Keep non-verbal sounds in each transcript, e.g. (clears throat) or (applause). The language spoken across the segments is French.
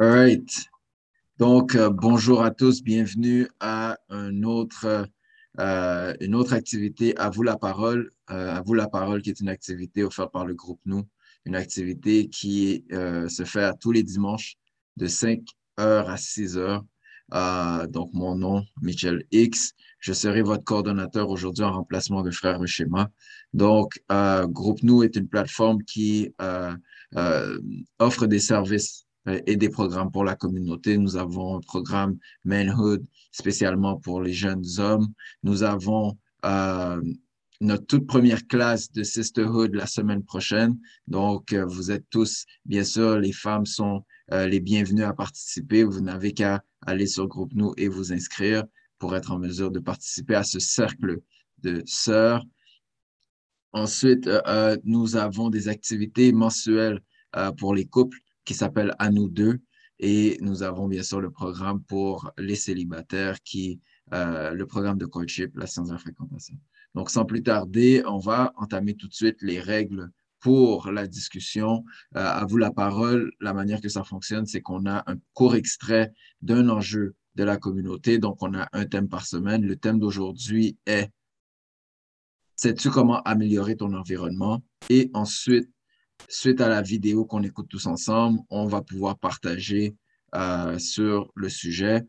All right. Donc, euh, bonjour à tous, bienvenue à un autre, euh, une autre activité, À vous la parole. Euh, à vous la parole, qui est une activité offerte par le groupe Nous, une activité qui se fait tous les dimanches de 5 heures à 6 heures. donc, mon nom, Michel X. Je serai votre coordonnateur aujourd'hui en remplacement de Frère Schéma. Donc, Groupe Nous est une plateforme qui offre des services et des programmes pour la communauté. Nous avons un programme Manhood spécialement pour les jeunes hommes. Nous avons euh, notre toute première classe de Sisterhood la semaine prochaine. Donc, euh, vous êtes tous, bien sûr, les femmes sont euh, les bienvenues à participer. Vous n'avez qu'à aller sur Groupe Nous et vous inscrire pour être en mesure de participer à ce cercle de sœurs. Ensuite, nous avons des activités mensuelles pour les couples qui s'appelle À nous deux. Et nous avons bien sûr le programme pour les célibataires, qui, euh, le programme de courtship, la science de la fréquentation. Donc, sans plus tarder, on va entamer tout de suite les règles pour la discussion. Euh, à vous la parole. La manière que ça fonctionne, c'est qu'on a un court extrait d'un enjeu de la communauté. Donc, on a un thème par semaine. Le thème d'aujourd'hui est Sais-tu comment améliorer ton environnement? Et ensuite, suite à la vidéo qu'on écoute tous ensemble, on va pouvoir partager euh, sur le sujet.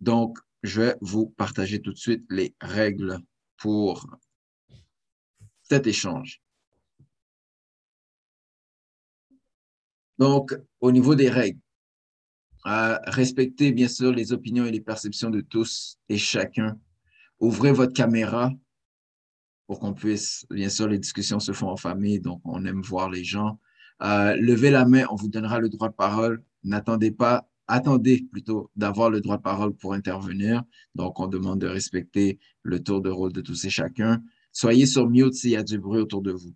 Donc, je vais vous partager tout de suite les règles pour cet échange. Donc, au niveau des règles, euh, respectez bien sûr les opinions et les perceptions de tous et chacun. Ouvrez votre caméra pour qu'on puisse, bien sûr, les discussions se font en famille, donc on aime voir les gens. Euh, levez la main, on vous donnera le droit de parole. N'attendez pas, attendez plutôt d'avoir le droit de parole pour intervenir. Donc, on demande de respecter le tour de rôle de tous et chacun. Soyez sur mute s'il y a du bruit autour de vous.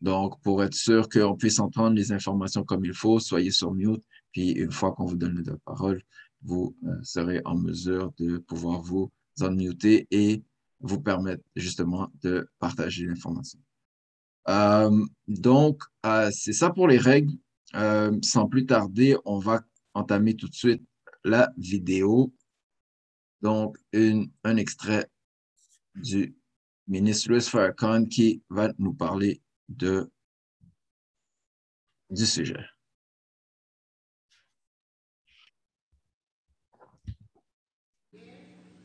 Donc, pour être sûr qu'on puisse entendre les informations comme il faut, soyez sur mute. Puis, une fois qu'on vous donne le droit de parole, vous euh, serez en mesure de pouvoir vous unmuter et vous permettre justement de partager l'information. Euh, donc, euh, c'est ça pour les règles. Euh, sans plus tarder, on va entamer tout de suite la vidéo. Donc, un extrait du ministre Louis Farrakhan qui va nous parler de, du sujet.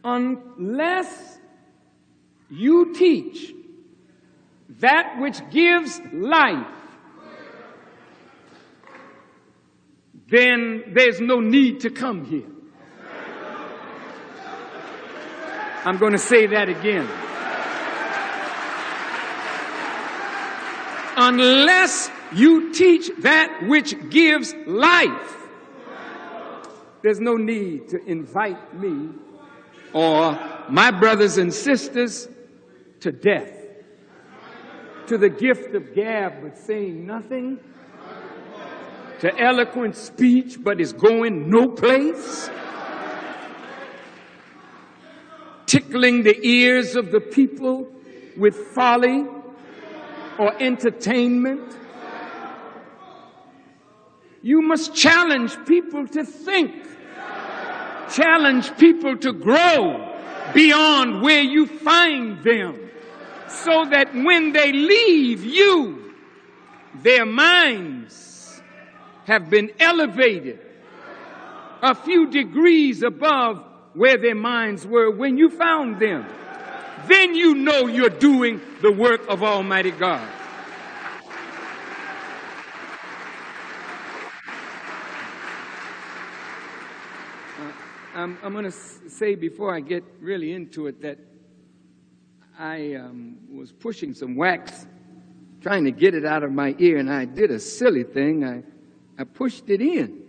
Unless you teach that which gives life, then there's no need to come here. I'm going to say that again. Unless you teach that which gives life, there's no need to invite me or my brothers and sisters to death, to the gift of gab but saying nothing, to eloquent speech but is going no place, tickling the ears of the people with folly or entertainment. You must challenge people to think, challenge people to grow beyond where you find them so that when they leave you, their minds have been elevated a few degrees above where their minds were when you found them. Then you know you're doing the work of Almighty God. Uh, I'm, I'm going to say before I get really into it that I um, was pushing some wax, trying to get it out of my ear, and I did a silly thing. I, I pushed it in.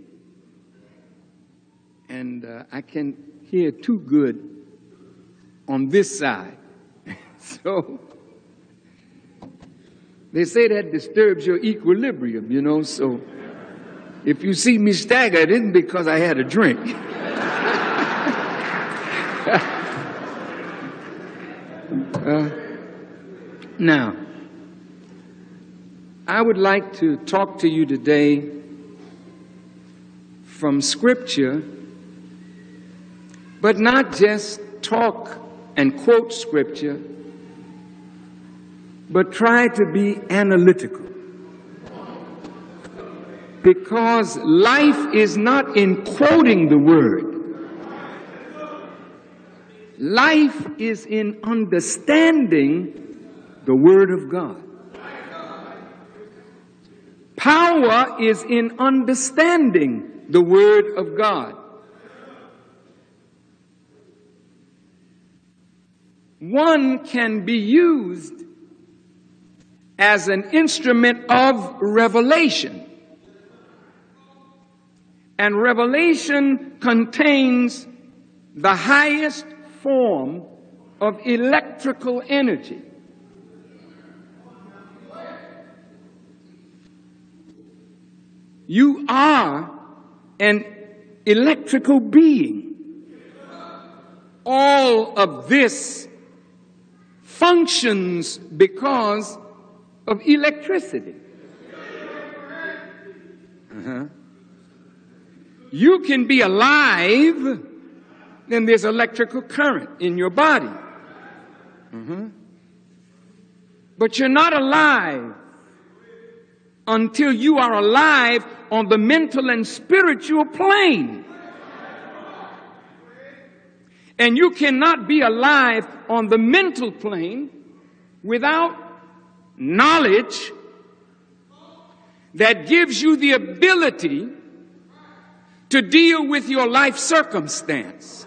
And uh, I can hear too good on this side. (laughs) so they say that disturbs your equilibrium, you know. So if you see me stagger, it isn't because I had a drink. (laughs) Uh, now, I would like to talk to you today from Scripture, but not just talk and quote Scripture, but try to be analytical. Because life is not in quoting the Word. Life is in understanding the Word of God. Power is in understanding the Word of God. One can be used as an instrument of revelation. And revelation contains the highest form of electrical energy. You are an electrical being. All of this functions because of electricity. Uh-huh. You can be alive, then there's electrical current in your body. Uh-huh. But you're not alive until you are alive on the mental and spiritual plane. And you cannot be alive on the mental plane without knowledge that gives you the ability to deal with your life circumstance.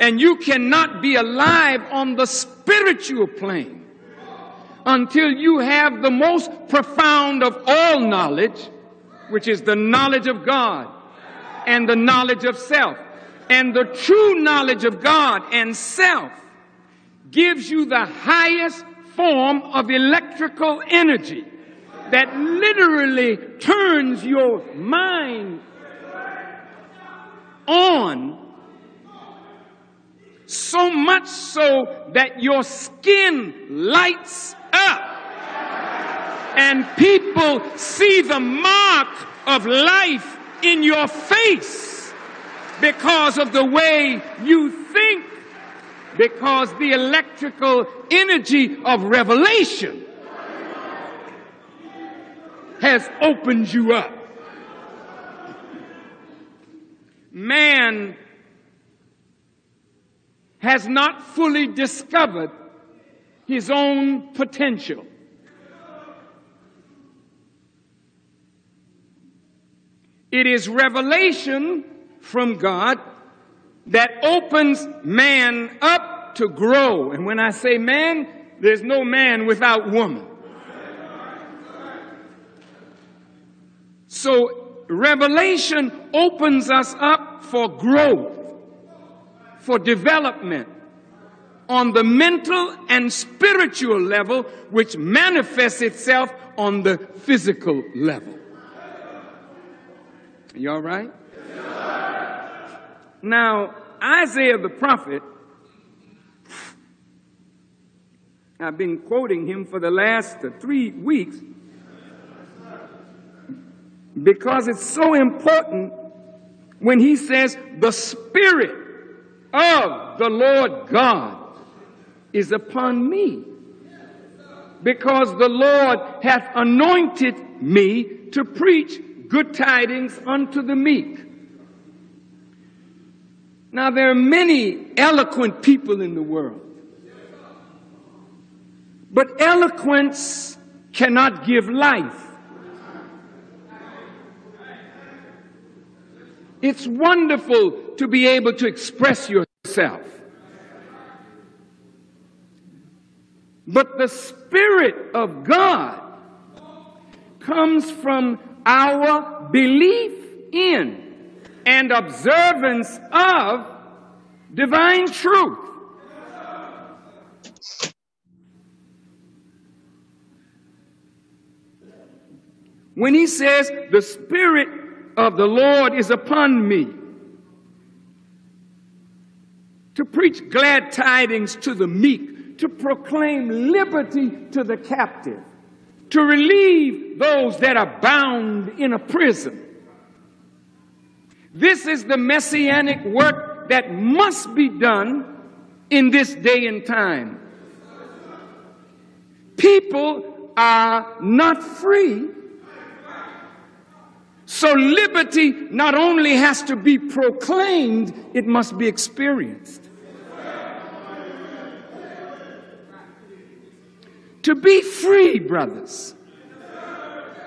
And you cannot be alive on the spiritual plane until you have the most profound of all knowledge, which is the knowledge of God and the knowledge of self. And the true knowledge of God and self gives you the highest form of electrical energy that literally turns your mind on so much so that your skin lights up and people see the mark of life in your face because of the way you think, because the electrical energy of revelation has opened you up. Man has not fully discovered his own potential. It is revelation from God that opens man up to grow. And when I say man, there's no man without woman. So revelation opens us up for growth, for development on the mental and spiritual level, which manifests itself on the physical level. You all right? Now, Isaiah the prophet, I've been quoting him for the last three weeks because it's so important when he says, The Spirit of the Lord God is upon me. Because the Lord hath anointed me to preach good tidings unto the meek. Now, there are many eloquent people in the world. But eloquence cannot give life. It's wonderful to be able to express yourself. But the Spirit of God comes from our belief in and observance of divine truth. When he says, The Spirit of the Lord is upon me to preach glad tidings to the meek, to proclaim liberty to the captive, to relieve those that are bound in a prison This is the messianic work that must be done in this day and time. People are not free. So liberty not only has to be proclaimed, it must be experienced. To be free, brothers.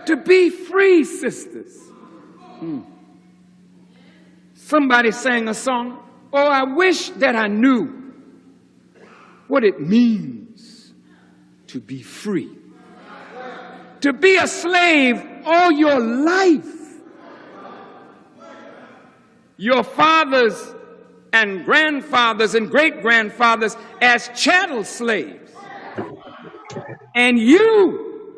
To be free, sisters. Hmm. Somebody sang a song, Oh, I wish that I knew what it means to be free. To be a slave all your life. Your fathers and grandfathers and great grandfathers as chattel slaves. And you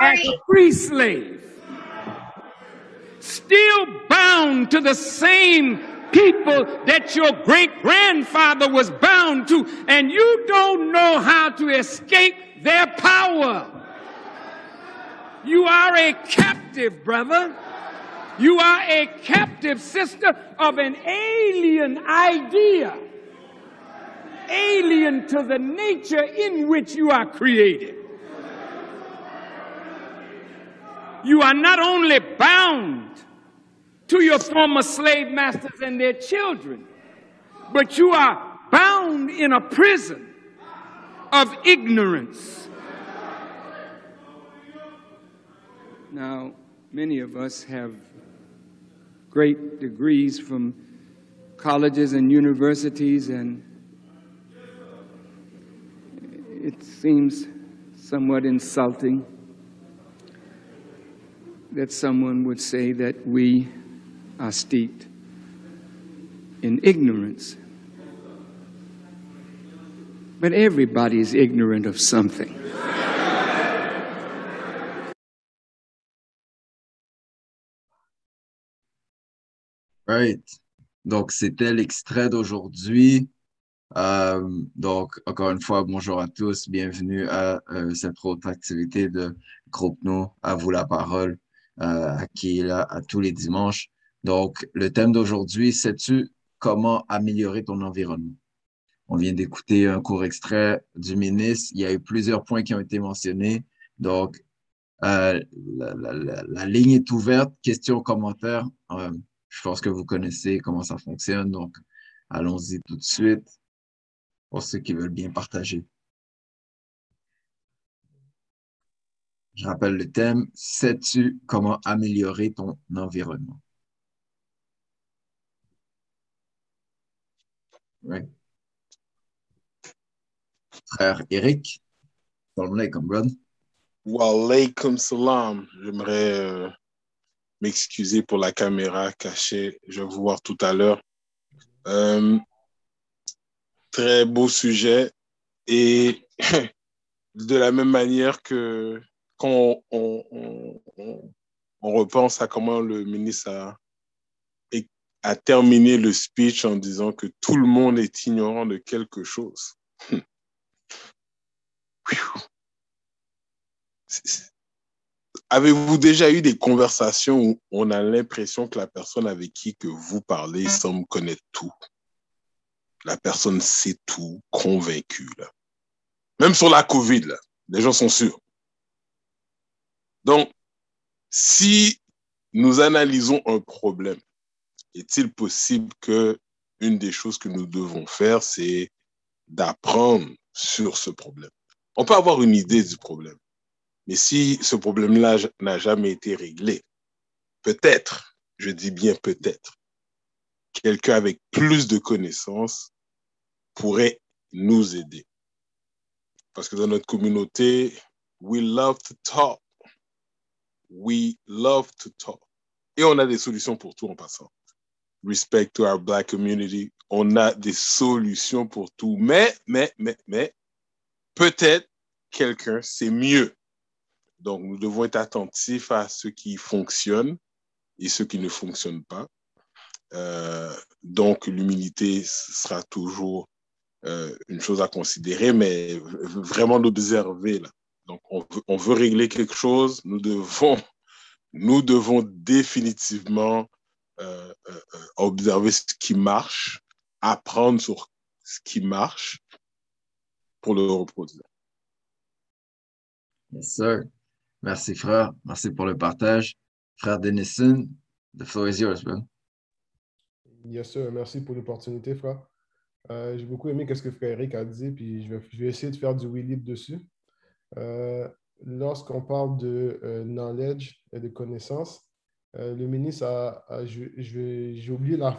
as a free slave. Still bound to the same people that your great grandfather was bound to, and you don't know how to escape their power. You are a captive, brother. You are a captive sister of an alien idea, alien to the nature in which you are created. You are not only bound to your former slave masters and their children, but you are bound in a prison of ignorance. Now, many of us have great degrees from colleges and universities, and it seems somewhat insulting that someone would say that we are steeped in ignorance. But everybody is ignorant of something. Right. Donc, c'était l'extrait d'aujourd'hui. Euh, donc, encore une fois, bonjour à tous. Bienvenue à euh, cette autre activité de Groupe Nous, à vous la parole, euh, qui est là à tous les dimanches. Donc, le thème d'aujourd'hui, sais-tu comment améliorer ton environnement? On vient d'écouter un court extrait du ministre. Il y a eu plusieurs points qui ont été mentionnés. Donc, euh, la, la, la, ligne est ouverte. Questions, commentaires. Euh, je pense que vous connaissez comment ça fonctionne. Donc, allons-y tout de suite pour ceux qui veulent bien partager. Je rappelle le thème, sais-tu comment améliorer ton environnement? Oui. Frère Eric, alaikum, brother. Wa alaikum salam. J'aimerais euh, m'excuser pour la caméra cachée. Je vais vous voir tout à l'heure. Euh, très beau sujet. Et (laughs) de la même manière que quand on, repense à comment le ministre a, a terminé le speech en disant que tout le monde est ignorant de quelque chose. (laughs) Avez-vous déjà eu des conversations où on a l'impression que la personne avec qui que vous parlez semble connaître tout? La personne sait tout, convaincue. Même sur la COVID, les gens sont sûrs. Donc, si nous analysons un problème, est-il possible que une des choses que nous devons faire, c'est d'apprendre sur ce problème? On peut avoir une idée du problème, mais si ce problème-là n'a jamais été réglé, peut-être, je dis bien peut-être, quelqu'un avec plus de connaissances pourrait nous aider. Parce que dans notre communauté, we love to talk. We love to talk. Et on a des solutions pour tout en passant. Respect to our black community. On a des solutions pour tout. Mais, mais, mais, mais, peut-être quelqu'un, c'est mieux. Donc, nous devons être attentifs à ce qui fonctionne et ce qui ne fonctionne pas. Euh, donc, l'humilité sera toujours euh, une chose à considérer, mais vraiment l'observer. Donc, on veut, régler quelque chose, nous devons, (laughs) nous devons définitivement euh, observer ce qui marche, apprendre sur ce qui marche pour le reproduire. Yes, sir. Merci, frère. Merci pour le partage. Frère Denison, the floor is yours, man. Yes, sir. Merci pour l'opportunité, frère. Euh, j'ai beaucoup aimé ce que frère Eric a dit, puis je vais, essayer de faire du libre dessus. Euh, lorsqu'on parle de euh, knowledge et de connaissance, le ministre a, j'ai oublié la,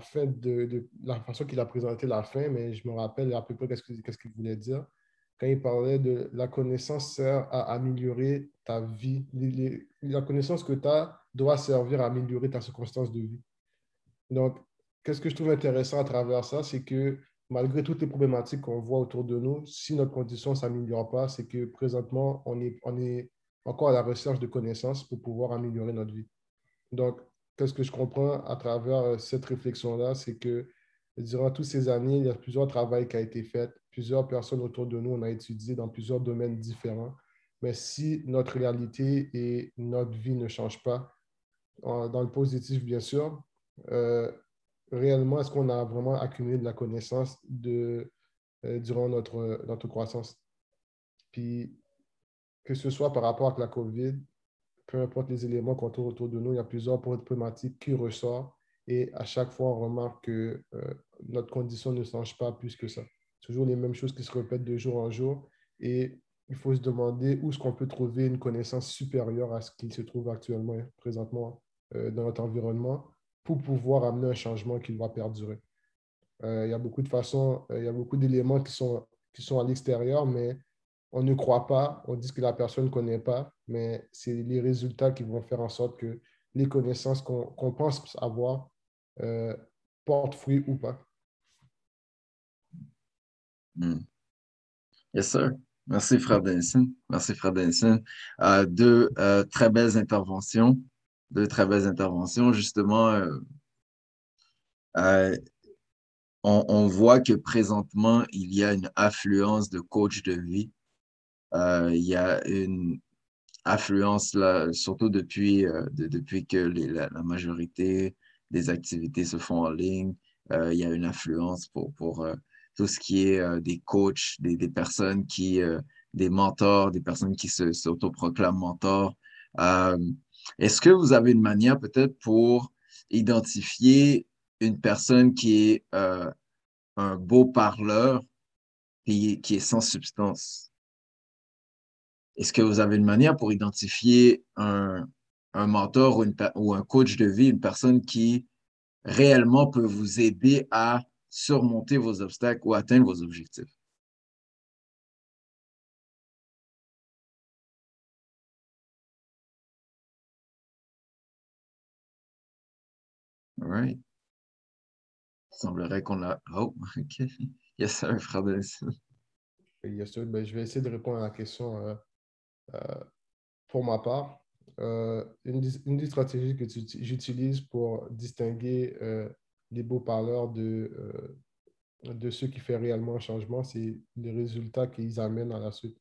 fin de, la façon qu'il a présenté la fin, mais je me rappelle à peu près qu'est-ce qu'il voulait dire quand il parlait de la connaissance sert à améliorer ta vie. la connaissance que tu as doit servir à améliorer ta circonstance de vie. Donc, qu'est-ce que je trouve intéressant à travers ça, c'est que malgré toutes les problématiques qu'on voit autour de nous, si notre condition ne s'améliore pas, c'est que présentement, on est, encore à la recherche de connaissances pour pouvoir améliorer notre vie. Donc, qu'est-ce que je comprends à travers cette réflexion-là, c'est que durant toutes ces années, il y a plusieurs travaux qui ont été faits plusieurs personnes autour de nous, on a étudié dans plusieurs domaines différents. Mais si notre réalité et notre vie ne changent pas, dans le positif, bien sûr, euh, réellement, est-ce qu'on a vraiment accumulé de la connaissance de, euh, durant notre, notre croissance? Puis, que ce soit par rapport à la COVID, peu importe les éléments qu'on trouve autour de nous, il y a plusieurs problématiques qui ressortent et à chaque fois, on remarque que euh, notre condition ne change pas plus que ça toujours les mêmes choses qui se répètent de jour en jour. Et il faut se demander où est-ce qu'on peut trouver une connaissance supérieure à ce qui se trouve actuellement, présentement dans notre environnement, pour pouvoir amener un changement qui va perdurer. Euh, il y a beaucoup de façons, euh, il y a beaucoup d'éléments qui sont, qui sont à l'extérieur, mais on ne croit pas, on dit que la personne ne connaît pas, mais c'est les résultats qui vont faire en sorte que les connaissances qu'on pense avoir portent fruit ou pas. Hmm. Yes, sir. Merci, frère Denison. Merci, frère Denison. Euh, deux euh, très belles interventions. Deux très belles interventions. Justement, euh, on, voit que présentement, il y a une affluence de coachs de vie. il y a une affluence, là, surtout depuis, depuis que la, majorité des activités se font en ligne. il y a une affluence pour, pour tout ce qui est euh, des coachs, des, des personnes qui, euh, des mentors, des personnes qui s'autoproclament mentors. Est-ce que vous avez une manière peut-être pour identifier une personne qui est euh, un beau parleur et qui est sans substance? Est-ce que vous avez une manière pour identifier un, mentor ou un coach de vie, une personne qui réellement peut vous aider à surmonter vos obstacles ou atteindre vos objectifs? Right. Il semblerait qu'on a. Oh, (laughs) OK. Yes, sir, frère Yes, sir. Ben, je vais essayer de répondre à la question euh, euh, pour ma part. Euh, une, des stratégies que j'utilise pour distinguer les beaux parleurs de, de ceux qui font réellement un changement, c'est les résultats qu'ils amènent à la suite.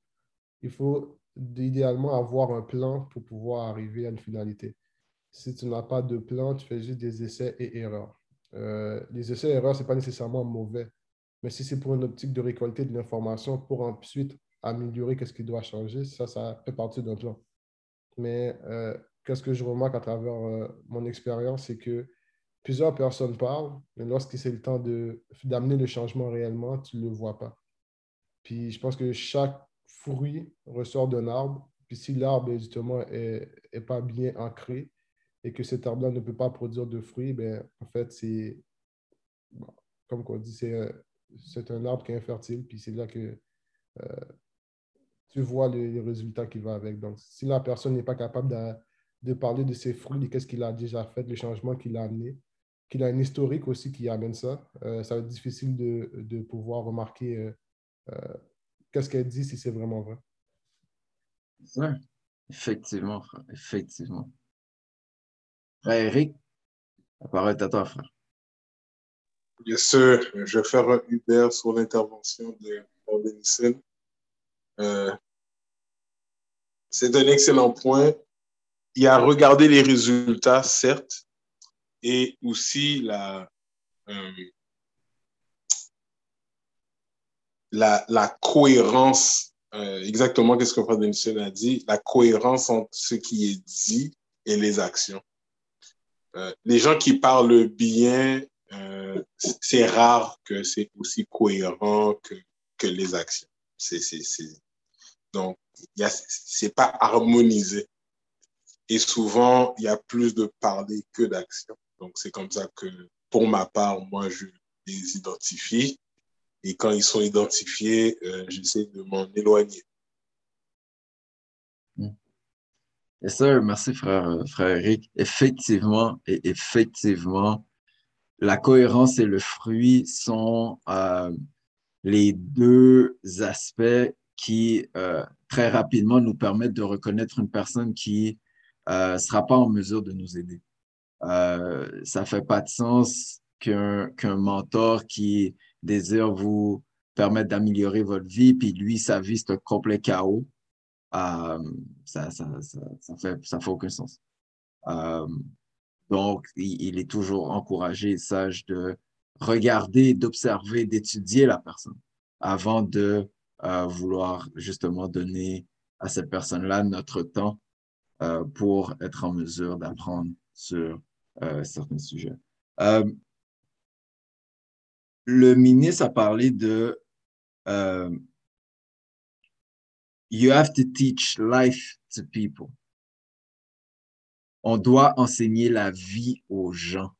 Il faut idéalement avoir un plan pour pouvoir arriver à une finalité. Si tu n'as pas de plan, tu fais juste des essais et erreurs. Euh, les essais et erreurs, ce n'est pas nécessairement mauvais, mais si c'est pour une optique de récolter de l'information pour ensuite améliorer qu'est-ce qui doit changer, ça, ça fait partie d'un plan. Mais euh, qu'est-ce que je remarque à travers mon expérience, c'est que plusieurs personnes parlent, mais lorsque c'est le temps d'amener le changement réellement, tu ne le vois pas. Puis je pense que chaque fruit ressort d'un arbre. Puis si l'arbre, justement, n'est est pas bien ancré et que cet arbre-là ne peut pas produire de fruits, ben, en fait, c'est, comme on dit, c'est un arbre qui est infertile. Puis c'est là que euh, tu vois les, résultats qui vont avec. Donc, si la personne n'est pas capable de, parler de ses fruits, de qu'est-ce qu'il a déjà fait, le changement qu'il a amené, qu'il a un historique aussi qui amène ça. Euh, ça va être difficile de, pouvoir remarquer euh, euh, qu'est-ce qu'elle dit si c'est vraiment vrai. Oui, effectivement, effectivement. Frère Eric, la parole est à toi, frère. Bien sûr, je vais faire un Uber sur l'intervention de Benison. c'est un excellent point. Il y a regardé les résultats, certes, et aussi la, euh, la, cohérence, euh, exactement qu'est-ce que Frère Denison a dit, la cohérence entre ce qui est dit et les actions. Euh, les gens qui parlent bien, euh, c'est rare que c'est aussi cohérent que, que les actions. C'est. Donc, c'est pas harmonisé. Et souvent, il y a plus de parler que d'action. Donc, c'est comme ça que, pour ma part, moi, je les identifie. Et quand ils sont identifiés, euh, j'essaie de m'en éloigner. Yes, sir. Merci, frère, Eric. Effectivement, et effectivement, la cohérence et le fruit sont euh, les deux aspects qui, euh, très rapidement, nous permettent de reconnaître une personne qui ne euh, sera pas en mesure de nous aider. Ça ne fait pas de sens qu'un qu'un mentor qui désire vous permettre d'améliorer votre vie, puis lui, sa vie, c'est un complet chaos. Euh, ça, ça, ça, fait, ça fait aucun sens. Euh, donc, il, est toujours encouragé et sage de regarder, d'observer, d'étudier la personne avant de euh, vouloir justement donner à cette personne-là notre temps pour être en mesure d'apprendre sur certains sujets. Le ministre a parlé de You have to teach life to people. On doit enseigner la vie aux gens.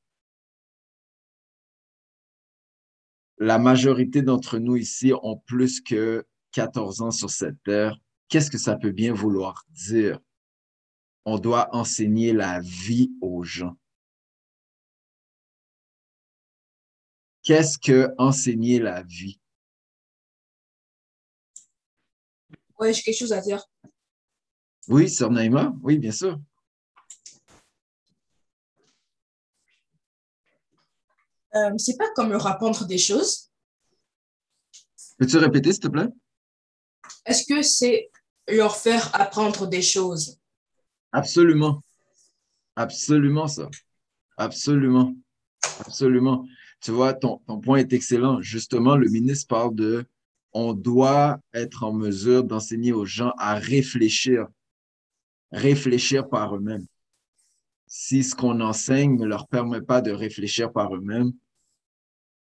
La majorité d'entre nous ici ont plus que 14 ans sur cette terre. Qu'est-ce que ça peut bien vouloir dire? On doit enseigner la vie aux gens. Qu'est-ce que enseigner la vie? Oui, j'ai quelque chose à dire. Oui, Sœur Naïma, oui, bien sûr. Euh, c'est pas comme leur apprendre des choses. Peux-tu répéter, s'il te plaît? Est-ce que c'est leur faire apprendre des choses? Absolument. Absolument, ça. Absolument. Absolument. Tu vois, ton, ton point est excellent. Justement, le ministre parle de on doit être en mesure d'enseigner aux gens à réfléchir, réfléchir par eux-mêmes. Si ce qu'on enseigne ne leur permet pas de réfléchir par eux-mêmes,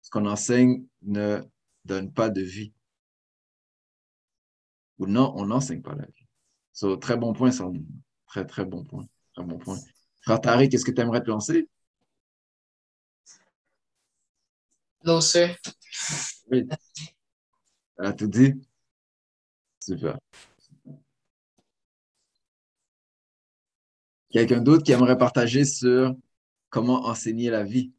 ce qu'on enseigne ne donne pas de vie. Ou non, on n'enseigne pas la vie. So, très bon point, ça. Très, très bon point. Très bon point. Frère Tariq, qu'est-ce que tu aimerais te lancer? Non, c'est. Oui. Elle a tout dit? Super. Quelqu'un d'autre qui aimerait partager sur comment enseigner la vie?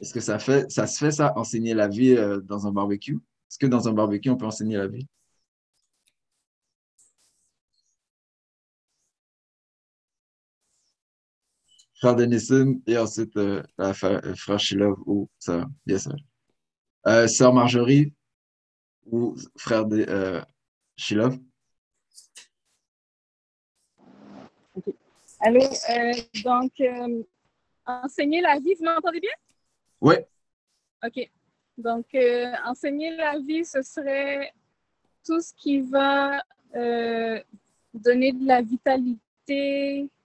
Est-ce que ça, fait, ça se fait, ça, enseigner la vie euh, dans un barbecue? Est-ce que dans un barbecue, on peut enseigner la vie? Frère Denison et ensuite euh, la frère Shilov ou sœur. Euh, sœur Marjorie ou frère de, euh, Shilov? Okay. Allô, euh, donc, euh, enseigner la vie, vous m'entendez bien? Oui. OK. Donc, euh, enseigner la vie, ce serait tout ce qui va euh, donner de la vitalité, euh,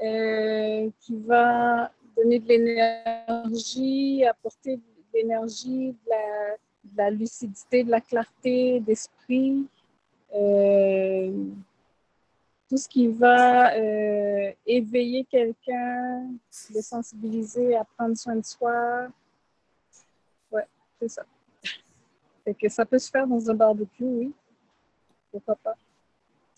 qui va donner de l'énergie, apporter de l'énergie, de la, de la, lucidité, de la clarté d'esprit. Euh, tout ce qui va euh, éveiller quelqu'un, le sensibiliser à prendre soin de soi. Ouais, c'est ça. (laughs) Fait que ça peut se faire dans un barbecue, oui. Pourquoi pas.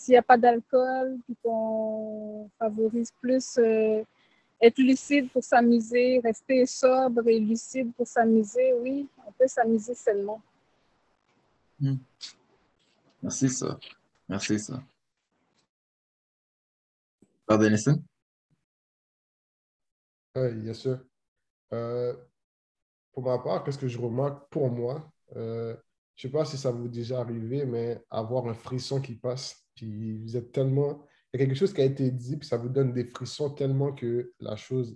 S'il n'y a pas d'alcool, puis qu'on favorise plus euh, être lucide pour s'amuser, rester sobre et lucide pour s'amuser, oui, on peut s'amuser seulement. Hmm. Merci, ça. Merci, ça. Frère Denison? Oui, bien sûr. Euh, pour ma part, qu'est-ce que je remarque pour moi? Euh, je sais pas si ça vous est déjà arrivé, mais avoir un frisson qui passe, puis vous êtes tellement... Il y a quelque chose qui a été dit, puis ça vous donne des frissons tellement que la chose,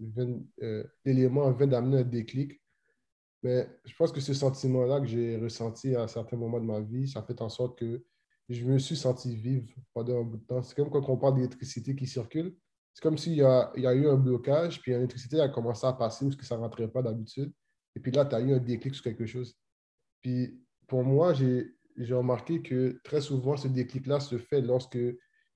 euh, l'élément vient d'amener un déclic. Mais je pense que ce sentiment-là que j'ai ressenti à certains moments de ma vie, ça fait en sorte que je me suis senti vivre pendant un bout de temps. C'est comme quand on parle d'électricité qui circule. C'est comme s'il y a, il y a eu un blocage, puis l'électricité a commencé à passer où ce que ça ne rentrait pas d'habitude. Et puis là, tu as eu un déclic sur quelque chose. Puis pour moi, j'ai j'ai remarqué que très souvent, ce déclic-là se fait lorsque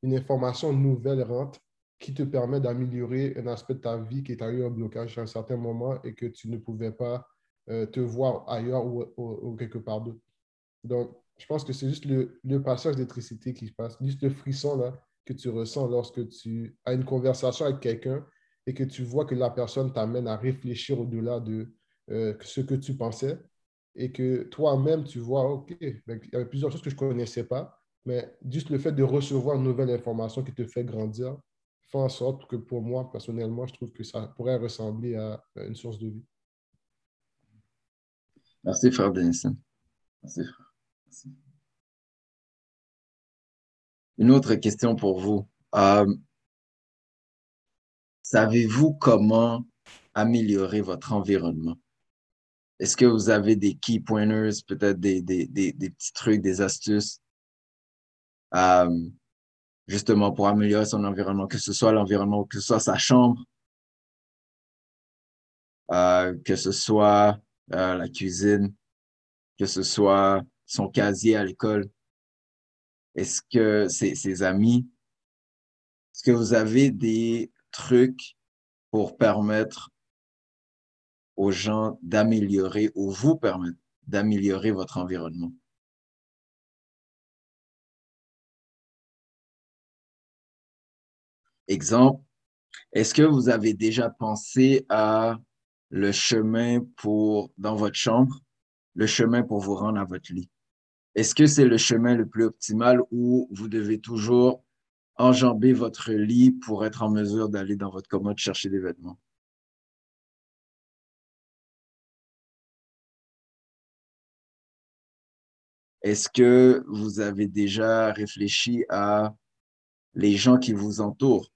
une information nouvelle rentre qui te permet d'améliorer un aspect de ta vie qui a eu un blocage à un certain moment et que tu ne pouvais pas euh, te voir ailleurs ou, quelque part d'autre. Donc, je pense que c'est juste le, le passage d'électricité qui se passe, juste le frisson là, que tu ressens lorsque tu as une conversation avec quelqu'un et que tu vois que la personne t'amène à réfléchir au-delà de euh, ce que tu pensais et que toi-même, tu vois, OK, ben, il y avait plusieurs choses que je ne connaissais pas, mais juste le fait de recevoir une nouvelle information qui te fait grandir fait en sorte que pour moi, personnellement, je trouve que ça pourrait ressembler à une source de vie. Merci, frère Denison. Merci, frère. Une autre question pour vous. Euh, Savez-vous comment améliorer votre environnement? Est-ce que vous avez des key pointers, peut-être des, des, des, des petits trucs, des astuces, euh, justement pour améliorer son environnement, que ce soit l'environnement, que ce soit sa chambre, euh, que ce soit euh, la cuisine, que ce soit son casier à l'école? Est-ce que ses, ses amis, est-ce que vous avez des trucs pour permettre aux gens d'améliorer ou vous permettre d'améliorer votre environnement? Exemple, est-ce que vous avez déjà pensé à le chemin pour, dans votre chambre, le chemin pour vous rendre à votre lit? Est-ce que c'est le chemin le plus optimal ou vous devez toujours enjamber votre lit pour être en mesure d'aller dans votre commode chercher des vêtements? Est-ce que vous avez déjà réfléchi à les gens qui vous entourent?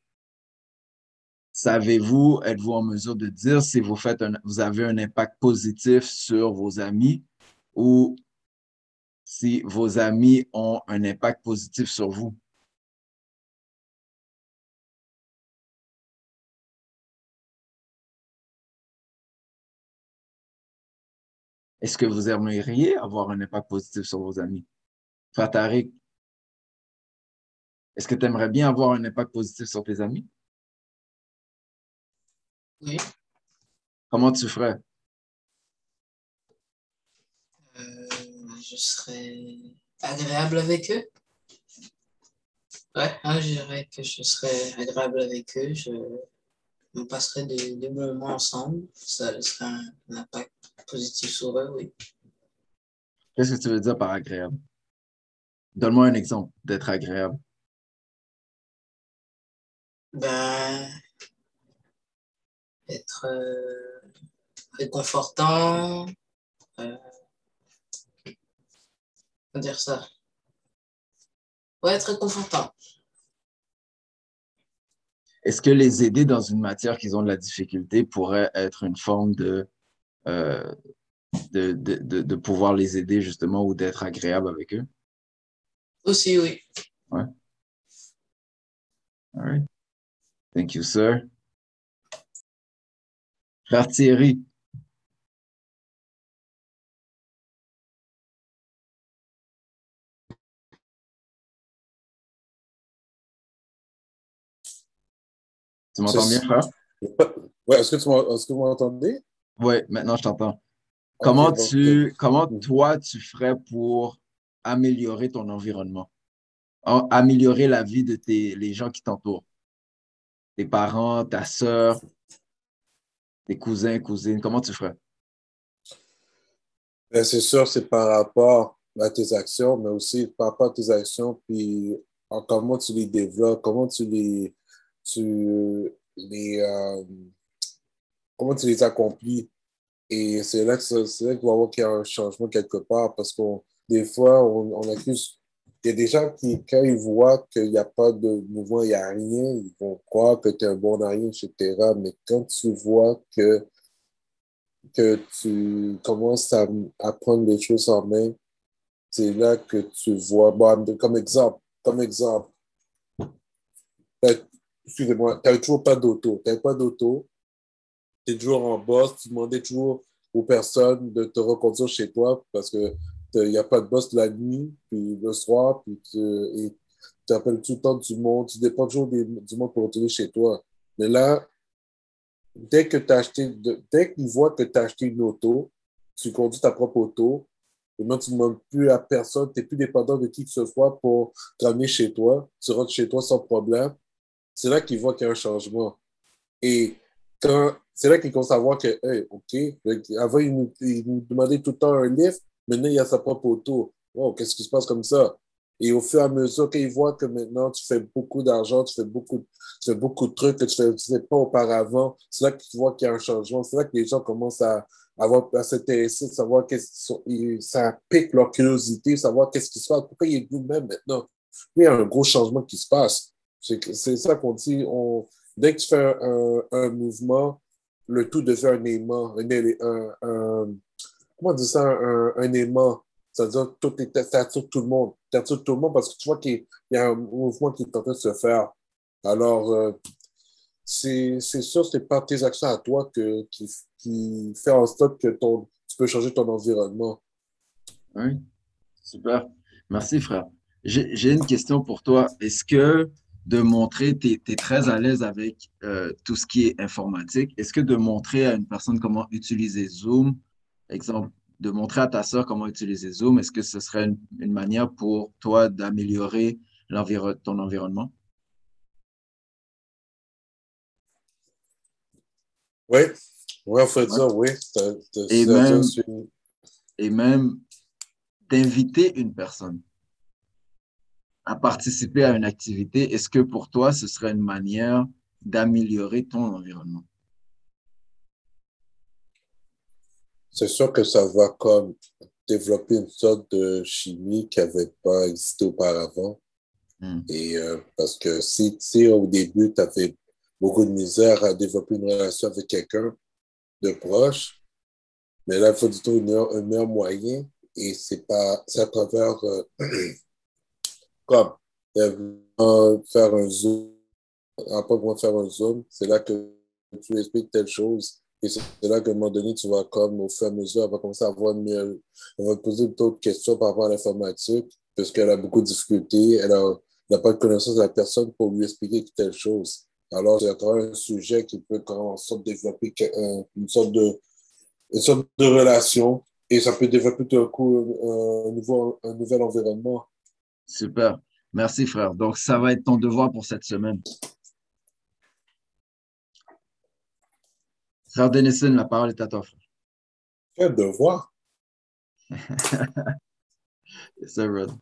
Savez-vous, êtes-vous en mesure de dire si vous, faites vous avez un impact positif sur vos amis ou si vos amis ont un impact positif sur vous? Est-ce que vous aimeriez avoir un impact positif sur vos amis? Frère Tariq, est-ce que tu aimerais bien avoir un impact positif sur tes amis? Oui. Comment tu ferais? Euh, je serais agréable avec eux. Ouais, hein, je dirais que je serais agréable avec eux. Je, on passerait des, moments ensemble. Ça serait un, un impact positif sur eux, oui. Qu'est-ce que tu veux dire par agréable? Donne-moi un exemple d'être agréable. Ben, être euh, réconfortant. Euh, comment dire ça? Ouais, être réconfortant. Est-ce que les aider dans une matière qu'ils ont de la difficulté pourrait être une forme de, euh, de, de, de, de pouvoir les aider justement ou d'être agréable avec eux? Aussi, oui. Ouais. All right. Thank you, sir. Frère Thierry. Tu m'entends bien, frère? Ouais, est-ce que tu est-ce que vous m'entendez? Oui, maintenant je t'entends. Comment tu, comment toi tu ferais pour améliorer ton environnement? Am- Améliorer la vie de tes, les gens qui t'entourent? Tes parents, ta sœur, tes cousins, cousines, comment tu ferais? ben, c'est sûr, c'est par rapport à tes actions, mais aussi par rapport à tes actions, puis en comment tu les développes, comment tu les, tu les, euh, comment tu les accomplis. Et c'est là que qu'il va y avoir qu'il y a un changement quelque part parce qu'on des fois, on, accuse. Il y a des gens qui, quand ils voient qu'il n'y a pas de mouvement, il n'y a rien, ils vont croire que tu es un bon rien, etc. Mais quand tu vois que, que tu commences à, à prendre les choses en main, c'est là que tu vois. Bon, comme exemple, comme exemple, excusez-moi, tu n'avais toujours pas d'auto. Tu n'avais pas d'auto. Tu es toujours en boss. Tu demandais toujours aux personnes de te reconduire chez toi parce que il n'y a pas de boss la nuit, puis le soir, puis tu appelles tout le temps du monde, tu dépends toujours du monde pour retourner chez toi. Mais là, dès que dès qu'ils voient que tu as acheté une auto, tu conduis ta propre auto, et maintenant tu ne demandes plus à personne, tu n'es plus dépendant de qui que ce soit pour t'amener chez toi, tu rentres chez toi sans problème. C'est là qu'ils voient qu'il y a un changement. Et c'est là qu'ils commencent à voir que, hey, OK, avant, ils nous, ils nous demandaient tout le temps un livre, Maintenant, il y a sa propre auto. Wow, qu'est-ce qui se passe comme ça? Et au fur et à mesure qu'ils voient que maintenant tu fais beaucoup d'argent, tu fais beaucoup, tu fais beaucoup de trucs que tu ne faisais pas auparavant, c'est là tu vois qu'il y a un changement. C'est là que les gens commencent à, avoir, à s'intéresser, savoir qu'est-ce ça pique leur curiosité, savoir qu'est-ce qui se passe, pourquoi il est vous-même maintenant. Il y a un gros changement qui se passe. C'est ça qu'on dit. Dès que tu fais un, mouvement, le tout devient un aimant, un, un, comment dire ça, un, aimant. C'est-à-dire que tu attires tout le monde. Tu attires tout le monde parce que tu vois qu'il y a un mouvement qui est en train de se faire. Alors, euh, c'est sûr, ce n'est pas tes actions à toi que, qui, qui en sorte que tu peux changer ton environnement. Oui, super. Merci, frère. J'ai une question pour toi. Est-ce que de montrer, tu es, très à l'aise avec euh, tout ce qui est informatique, est-ce que de montrer à une personne comment utiliser Zoom exemple, de montrer à ta soeur comment utiliser Zoom, est-ce que ce serait une, manière pour toi d'améliorer ton environnement? Oui, oui, on fait ça, oui. Et même, et même d'inviter une personne à participer à une activité, est-ce que pour toi, ce serait une manière d'améliorer ton environnement? c'est sûr que ça va comme développer une sorte de chimie qui n'avait pas existé auparavant. Hmm. Et euh, parce que si, si au début, tu avais beaucoup de misère à développer une relation avec quelqu'un de proche, mais là, il faut du tout un meilleur moyen et c'est pas à travers euh, (clears throat) comme faire un zoom, après faire un zoom, c'est là que tu expliques telle chose et c'est là qu'à un moment donné, tu vas comme, au fur et à mesure, elle va commencer à avoir mieux, elle va poser d'autres questions par rapport à l'informatique, parce qu'elle a beaucoup de difficultés, elle n'a pas de connaissance de la personne pour lui expliquer telle chose. Alors, c'est un sujet qui peut, en sorte, développer une sorte de, une sorte de relation, et ça peut développer tout d'un coup un, nouveau, un nouvel environnement. Super. Merci, frère. Donc, ça va être ton devoir pour cette semaine. Frère Denison, la parole est à toi, frère. Quel devoir? (laughs) yes, sir, brother.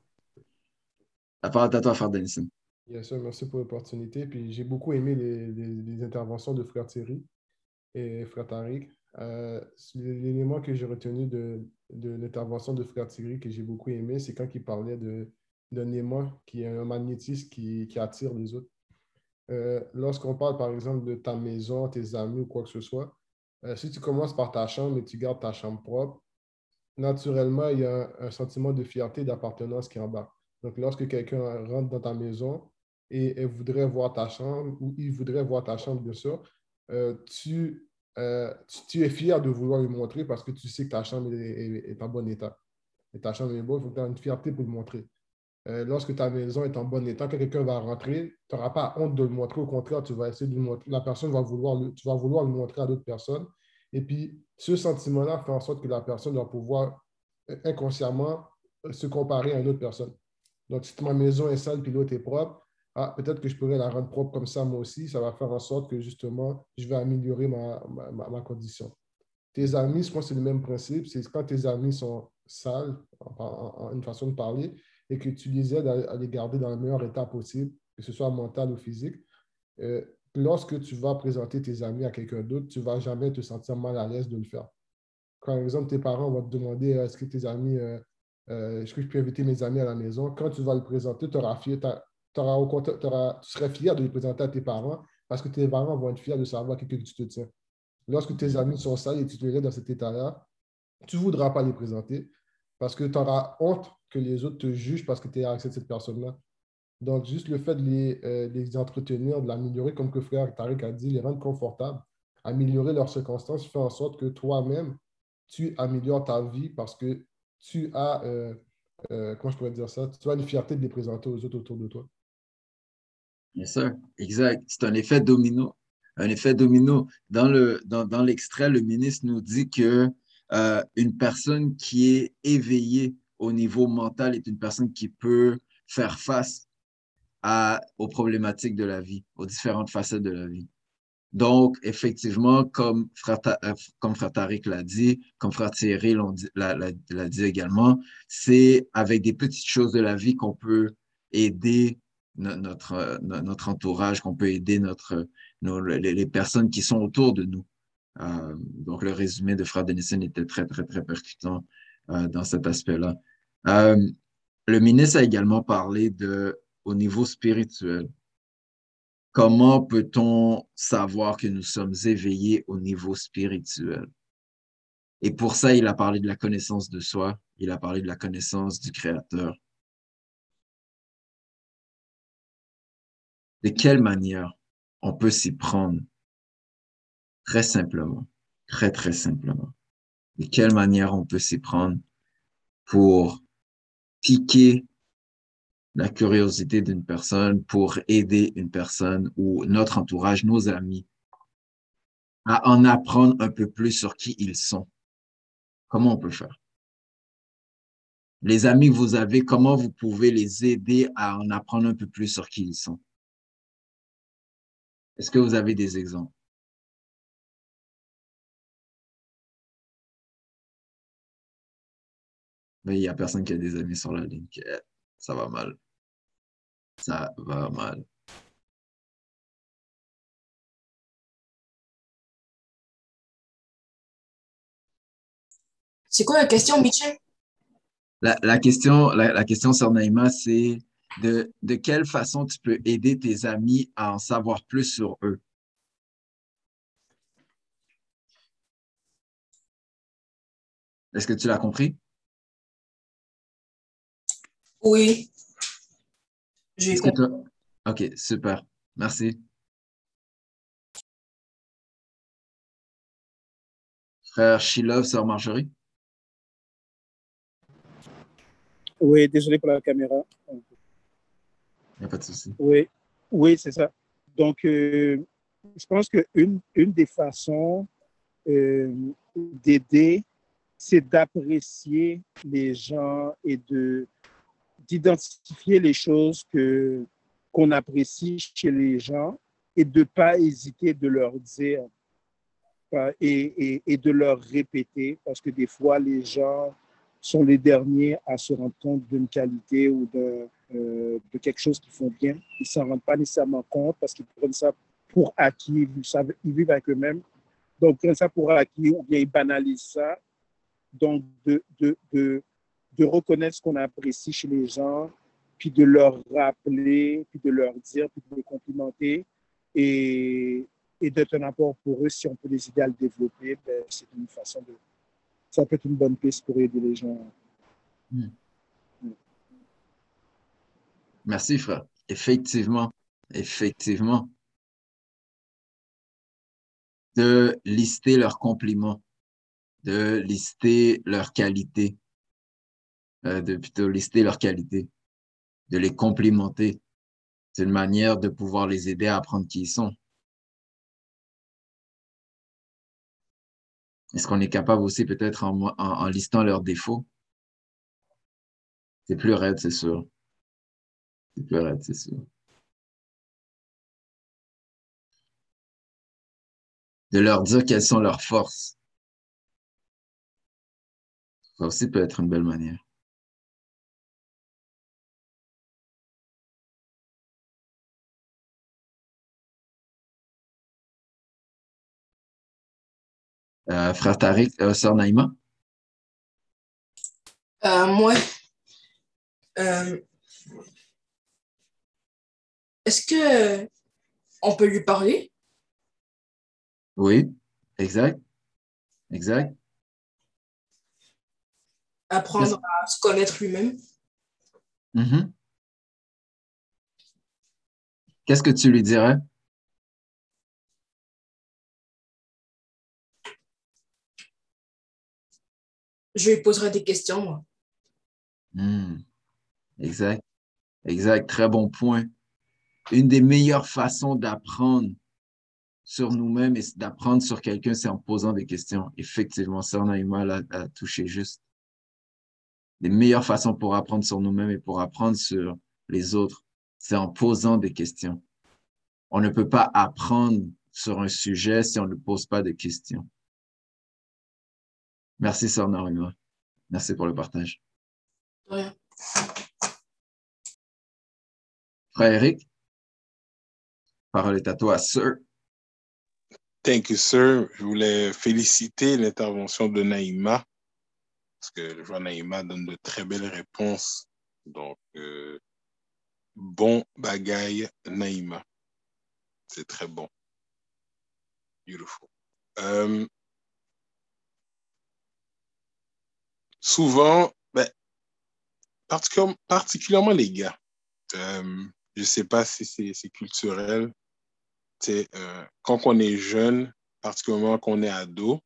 La parole est à toi, frère Denison. Yes, sir, merci pour l'opportunité. Puis j'ai beaucoup aimé les, les, interventions de frère Thierry et frère Tariq. Euh, L'élément que j'ai retenu de, de l'intervention de frère Thierry que j'ai beaucoup aimé, c'est quand il parlait d'un aimant qui est un magnétisme qui, attire les autres. Euh, lorsqu'on parle, par exemple, de ta maison, tes amis ou quoi que ce soit, euh, si tu commences par ta chambre et tu gardes ta chambre propre, naturellement, il y a un, sentiment de fierté, d'appartenance qui embarque. Donc, lorsque quelqu'un rentre dans ta maison et, voudrait voir ta chambre, ou il voudrait voir ta chambre, bien sûr, euh, tu, es fier de vouloir lui montrer parce que tu sais que ta chambre est, en bon état. Et ta chambre est bonne, il faut que tu aies une fierté pour le montrer. Euh, lorsque ta maison est en bon état, quand quelqu'un va rentrer, tu n'auras pas honte de le montrer. Au contraire, tu vas essayer de le montrer. La personne va vouloir le, tu vas vouloir le montrer à d'autres personnes. Et puis, ce sentiment-là fait en sorte que la personne va pouvoir euh, inconsciemment euh, se comparer à une autre personne. Donc, si ma maison est sale puis l'autre est propre, ah, peut-être que je pourrais la rendre propre comme ça moi aussi. Ça va faire en sorte que justement, je vais améliorer ma, ma, ma condition. Tes amis, je pense que c'est le même principe. C'est quand tes amis sont sales, en, une façon de parler, et que tu les aides à, les garder dans le meilleur état possible, que ce soit mental ou physique, euh, lorsque tu vas présenter tes amis à quelqu'un d'autre, tu ne vas jamais te sentir mal à l'aise de le faire. Par exemple, tes parents vont te demander est-ce que tes amis euh, euh, est-ce que je peux inviter mes amis à la maison? Quand tu vas le présenter, auras, fier, tu serais fier de le présenter à tes parents parce que tes parents vont être fiers de savoir que, que tu te tiens. Lorsque tes amis sont sales et tu te verrais dans cet état-là, tu ne voudras pas les présenter parce que tu auras honte que les autres te jugent parce que tu es avec cette personne-là. Donc, juste le fait de les, euh, entretenir, de l'améliorer, comme que frère Tariq a dit, les rendre confortables, améliorer leurs circonstances, fait en sorte que toi-même, tu améliores ta vie parce que tu as, euh, euh, comment je pourrais dire ça, tu as une fierté de les présenter aux autres autour de toi. Bien sûr, exact. C'est un effet domino. Un effet domino. Dans le, dans, dans l'extrait, le ministre nous dit que euh, une personne qui est éveillée au niveau mental est une personne qui peut faire face aux problématiques de la vie, aux différentes facettes de la vie. Donc, effectivement, comme Frère, euh, comme Tariq l'a dit, comme Frère Thierry l'a dit également, c'est avec des petites choses de la vie qu'on peut aider no- notre, no- notre entourage, qu'on peut aider notre, les personnes qui sont autour de nous. Euh, donc, le résumé de Frère Denison était très, très, très percutant euh, dans cet aspect-là. Euh, le ministre a également parlé de, au niveau spirituel. Comment peut-on savoir que nous sommes éveillés au niveau spirituel? Et pour ça, il a parlé de la connaissance de soi, il a parlé de la connaissance du Créateur. De quelle manière on peut s'y prendre? Très simplement, très, très simplement. De quelle manière on peut s'y prendre pour piquer la curiosité d'une personne, pour aider une personne ou notre entourage, nos amis, à en apprendre un peu plus sur qui ils sont? Comment on peut faire? Les amis que vous avez, comment vous pouvez les aider à en apprendre un peu plus sur qui ils sont? Est-ce que vous avez des exemples? Mais il n'y a personne qui a des amis sur la ligne. Ça va mal. Ça va mal. C'est quoi la question, Michel? La, la question, la, la question sur Naïma, c'est de, de quelle façon tu peux aider tes amis à en savoir plus sur eux? Est-ce que tu l'as compris? Oui. J'ai OK, super. Merci. Frère Shilov, sœur Marjorie? Oui, désolé pour la caméra. Il n'y a pas de souci. Oui, oui, c'est ça. Donc, euh, je pense qu'une une des façons euh, d'aider, c'est d'apprécier les gens et de d'identifier les choses que qu'on apprécie chez les gens et de pas hésiter de leur dire euh, et, et, de leur répéter parce que des fois, les gens sont les derniers à se rendre compte d'une qualité ou de, euh, de quelque chose qu'ils font bien. Ils ne s'en rendent pas nécessairement compte parce qu'ils prennent ça pour acquis, ils, vivent avec eux-mêmes. Donc, ils prennent ça pour acquis ou bien ils banalisent ça. Donc, de, de reconnaître ce qu'on apprécie chez les gens, puis de leur rappeler, puis de leur dire, puis de les complimenter et, et d'être un apport pour eux. Si on peut les aider à le développer, ben, c'est une façon de, ça peut être une bonne piste pour aider les gens. Merci, frère. Effectivement, effectivement. De lister leurs compliments, de lister leurs qualités, de plutôt lister leurs qualités, de les complimenter. C'est une manière de pouvoir les aider à apprendre qui ils sont. Est-ce qu'on est capable aussi peut-être en listant leurs défauts? C'est plus raide, c'est sûr. C'est plus raide, c'est sûr. De leur dire quelles sont leurs forces. Ça aussi peut être une belle manière. Frère Tariq, euh, sœur Naïma? Euh, moi, euh, est-ce que on peut lui parler? Oui, exact. Exact. Apprendre à se connaître lui-même? Mhm. Qu'est-ce que tu lui dirais? Je lui poserai des questions, moi. Hmm. Exact. Exact. Très bon point. Une des meilleures façons d'apprendre sur nous-mêmes et d'apprendre sur quelqu'un, c'est en posant des questions. Effectivement, ça, on a eu mal à, toucher juste. Les meilleures façons pour apprendre sur nous-mêmes et pour apprendre sur les autres, c'est en posant des questions. On ne peut pas apprendre sur un sujet si on ne pose pas de questions. Merci, Sœur Naruma. Merci pour le partage. Ouais. Frère Eric, parole est à toi, sir. Thank you, sir. Je voulais féliciter l'intervention de Naïma, parce que je vois Naïma donne de très belles réponses. Donc, euh, bon bagaille, Naïma. C'est très bon. Beautiful. Euh, souvent, ben, particulièrement, les gars, euh, je sais pas si c'est culturel, euh, quand on est jeune, particulièrement quand on est ado,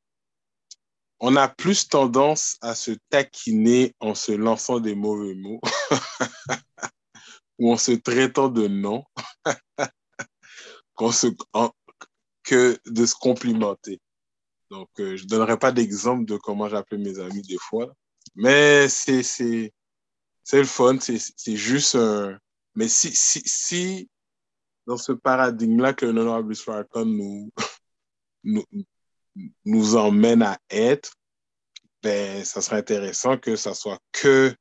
on a plus tendance à se taquiner en se lançant des mauvais mots (laughs) ou en se traitant de noms (laughs) qu'on se, que de se complimenter. Donc, euh, je ne donnerai pas d'exemple de comment j'appelais mes amis des fois, mais c'est c'est c'est le fun, c'est c'est juste un... Mais si, si, si dans ce paradigme-là que l'honorable Farrakhan nous, (laughs) nous, nous emmène à être, ben, ça serait intéressant que ça soit que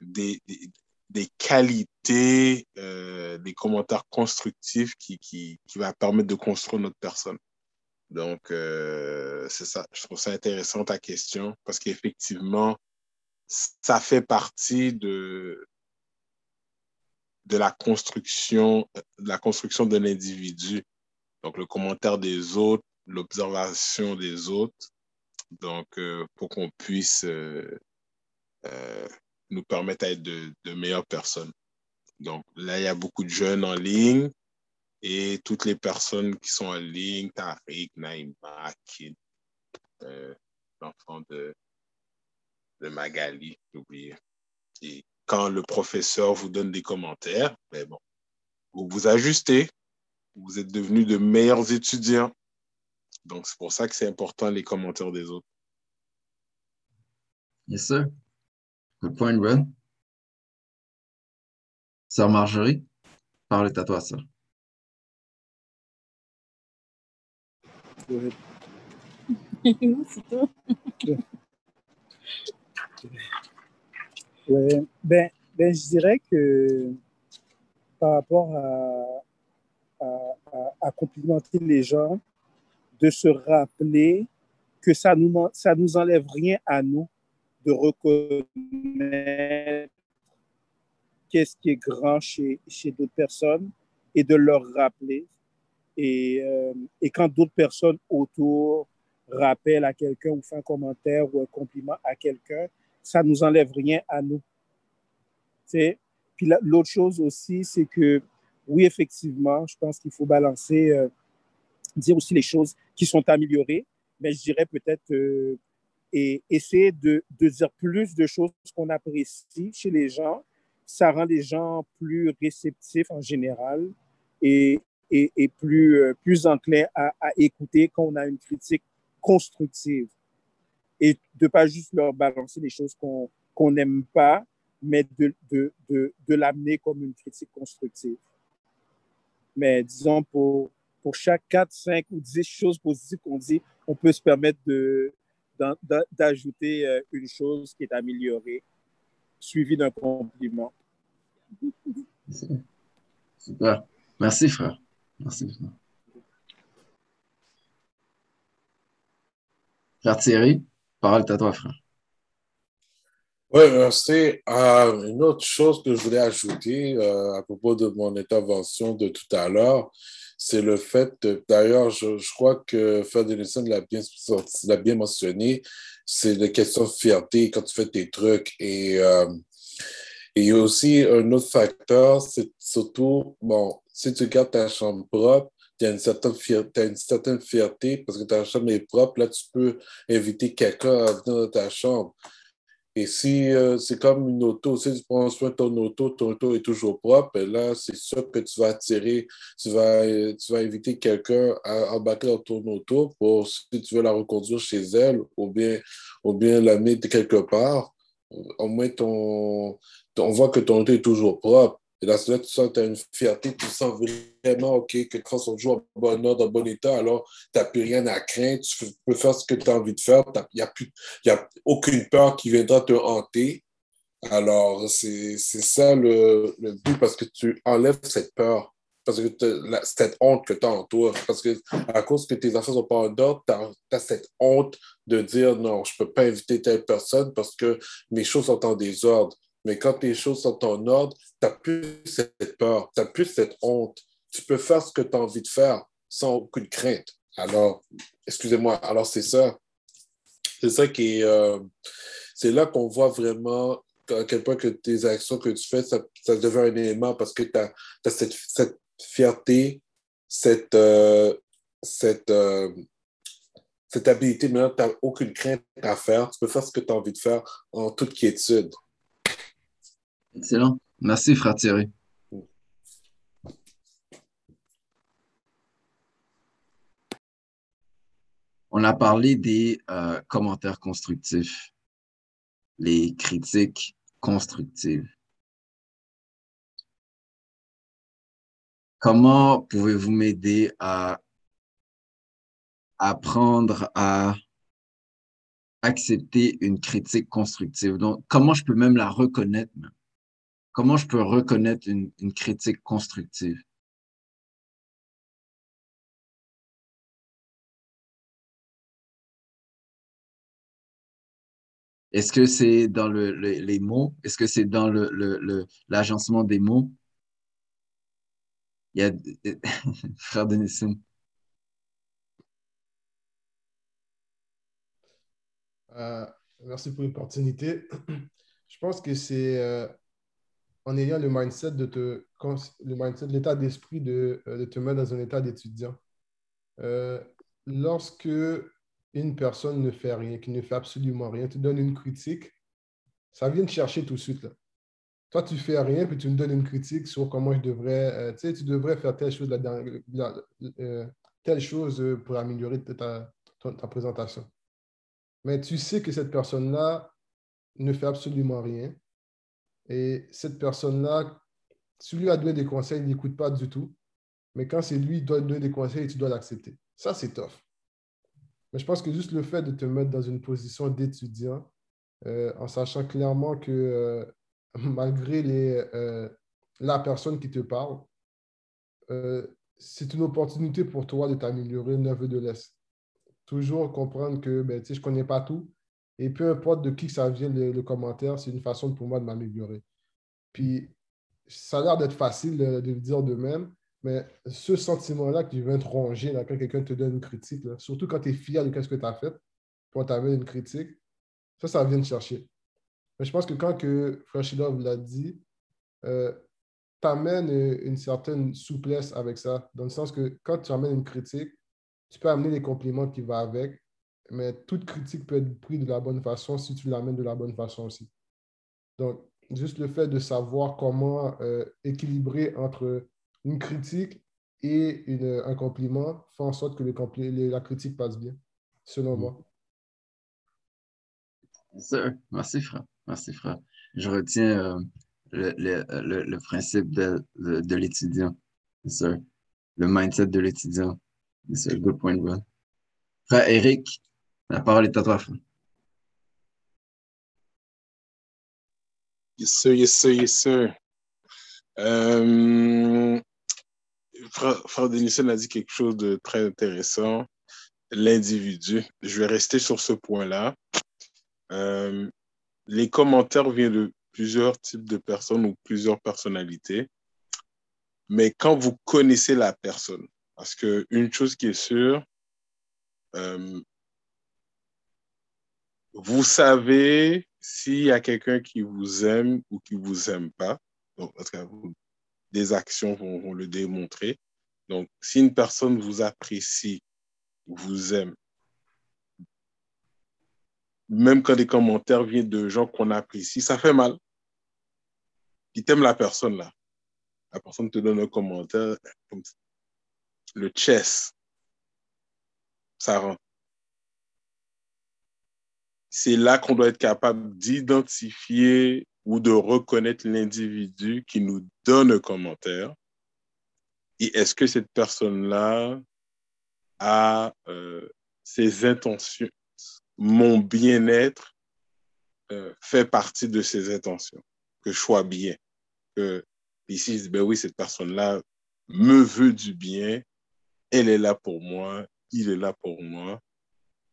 des, des, des qualités, euh, des commentaires constructifs qui, qui, qui va permettre de construire notre personne. Donc, euh, c'est ça. Je trouve ça intéressant ta question parce qu'effectivement, ça fait partie de, de la construction, de la construction de l'individu. Donc, le commentaire des autres, l'observation des autres. Donc, euh, pour qu'on puisse euh, euh, nous permettre d'être de, de meilleures personnes. Donc, là, il y a beaucoup de jeunes en ligne et toutes les personnes qui sont en ligne, Tariq, Naïma, Kid, l'enfant de, de Magali, j'ai oublié. Et quand le professeur vous donne des commentaires, ben bon, vous vous ajustez, vous êtes devenus de meilleurs étudiants. Donc, c'est pour ça que c'est important les commentaires des autres. Yes, sir. Good point, Ron. Sœur Marjorie, parole est à toi, sœur. Non, c'est toi. Ben, ben, je dirais que par rapport à, à, complimenter les gens, de se rappeler que ça nous, ça nous enlève rien à nous de reconnaître qu'est-ce qui est grand chez, chez d'autres personnes et de leur rappeler. Et, euh, et quand d'autres personnes autour rappellent à quelqu'un ou font un commentaire ou un compliment à quelqu'un, ça nous enlève rien à nous. Tu sais? Puis la- l'autre chose aussi, c'est que oui, effectivement, je pense qu'il faut balancer, euh, dire aussi les choses qui sont améliorées, mais je dirais peut-être euh, et essayer de, dire plus de choses qu'on apprécie chez les gens. Ça rend les gens plus réceptifs en général et, et, plus, euh, plus enclins à écouter quand on a une critique constructive et de pas juste leur balancer des choses qu'on qu'on n'aime pas, mais de, de, de, de l'amener comme une critique constructive. Mais disons, pour, pour chaque 4, 5 ou 10 choses positives qu'on dit, on peut se permettre d'ajouter euh, une chose qui est améliorée, suivie d'un compliment. Super. Merci, frère. Merci, frère. Frère Thierry, parole à toi, frère. Oui, merci. Euh, une autre chose que je voulais ajouter euh, à propos de mon intervention de tout à l'heure, c'est le fait, d'ailleurs, je, crois que l'a bien, l'a bien mentionné, c'est la question de fierté quand tu fais tes trucs. Et, euh, et aussi un autre facteur, c'est surtout, bon, si tu gardes ta chambre propre, tu as une certaine fierté, une certaine fierté parce que ta chambre est propre, là, tu peux inviter quelqu'un à venir dans ta chambre. Et si euh, c'est comme une auto, si tu prends soin de ton auto, ton auto est toujours propre, là, c'est sûr que tu vas attirer, tu vas, euh, tu vas inviter quelqu'un à embarquer dans ton auto pour si tu veux la reconduire chez elle ou bien, ou bien l'amener quelque part. Au moins, on voit que ton auto est toujours propre. Et là, là tu sens tu as une fierté, tu sens vraiment, OK, que les sont toujours en bon ordre, en bon état, alors tu n'as plus rien à craindre, tu peux faire ce que tu as envie de faire, il n'y a, a aucune peur qui viendra te hanter. Alors, c'est ça le, but, parce que tu enlèves cette peur, parce que cette honte que tu as en toi, parce que à cause que tes affaires sont pas en ordre, tu as, cette honte de dire non, je ne peux pas inviter telle personne parce que mes choses sont en désordre. Mais quand les choses sont en ordre, tu n'as plus cette peur, tu n'as plus cette honte. Tu peux faire ce que tu as envie de faire sans aucune crainte. Alors, excusez-moi, alors c'est ça. C'est ça qui est. Euh, c'est là qu'on voit vraiment à quel point que tes actions que tu fais, ça, devient un élément parce que tu as, cette, cette, fierté, cette, euh, cette, euh, cette habilité, maintenant, tu n'as aucune crainte à faire. Tu peux faire ce que tu as envie de faire en toute quiétude. Excellent. Merci, frère Thierry. On a parlé des euh, commentaires constructifs, les critiques constructives. Comment pouvez-vous m'aider à apprendre à accepter une critique constructive? Donc, comment je peux même la reconnaître? Comment je peux reconnaître une, critique constructive? Est-ce que c'est dans le, les mots? Est-ce que c'est dans l'agencement des mots? Il y a (laughs) frère Denison. Euh, merci pour l'opportunité. (clears throat) Je pense que c'est euh, en ayant le mindset de te, le mindset, l'état d'esprit de, euh, de, te mettre dans un état d'étudiant. Euh, lorsque une personne ne fait rien, qui ne fait absolument rien, tu donnes une critique, ça vient te chercher tout de suite. Là. Toi, tu fais rien, puis tu me donnes une critique sur comment je devrais, euh, tu sais, tu devrais faire telle chose, la, telle chose pour améliorer ta, ta présentation. Mais tu sais que cette personne-là ne fait absolument rien et cette personne-là, si lui a donné des conseils, il n'écoute pas du tout. Mais quand c'est lui qui doit donner des conseils, tu dois l'accepter. Ça, c'est tough. Mais je pense que juste le fait de te mettre dans une position d'étudiant, euh, en sachant clairement que euh, (laughs) malgré les, euh, la personne qui te parle, c'est une opportunité pour toi de t'améliorer neveu de l'Est. Toujours comprendre que ben, je ne connais pas tout, et peu importe de qui ça vient, le, commentaire, c'est une façon pour moi de m'améliorer. Puis, ça a l'air d'être facile de, le dire de même, mais ce sentiment-là qui vient te ronger quand quelqu'un te donne une critique, surtout quand tu es fier de ce que tu as fait, quand tu avais une critique, ça, ça vient te chercher. Mais je pense que quand que Freshilov l'a dit, euh, tu amènes une certaine souplesse avec ça, dans le sens que quand tu amènes une critique, tu peux amener les compliments qui vont avec, mais toute critique peut être prise de la bonne façon si tu l'amènes de la bonne façon aussi. Donc, juste le fait de savoir comment euh, équilibrer entre une critique et une, un compliment fait en sorte que le la critique passe bien, selon moi. Merci, frère. Merci, frère. Je retiens euh, le, le, le, principe de, de, l'étudiant. Le mindset de l'étudiant. C'est un good point de vue. Frère Eric, la parole est à toi, frère. Yes, sir, yes, sir, yes. Euh, frère, Denison a dit quelque chose de très intéressant. L'individu. Je vais rester sur ce point-là. Euh, les commentaires viennent de plusieurs types de personnes ou plusieurs personnalités. Mais quand vous connaissez la personne, parce qu'une chose qui est sûre, euh, vous savez s'il y a quelqu'un qui vous aime ou qui vous aime pas. Donc, en des actions vont, vont, le démontrer. Donc, si une personne vous apprécie, vous aime, même quand des commentaires viennent de gens qu'on apprécie, ça fait mal. Qui t'aime la personne là. La personne te donne un commentaire comme. Le chess, ça rend. C'est là qu'on doit être capable d'identifier ou de reconnaître l'individu qui nous donne un commentaire. Et est-ce que cette personne-là a euh, ses intentions, mon bien-être euh, fait partie de ses intentions, que je sois bien. Que ici, ben oui, cette personne-là me veut du bien, elle est là pour moi, il est là pour moi.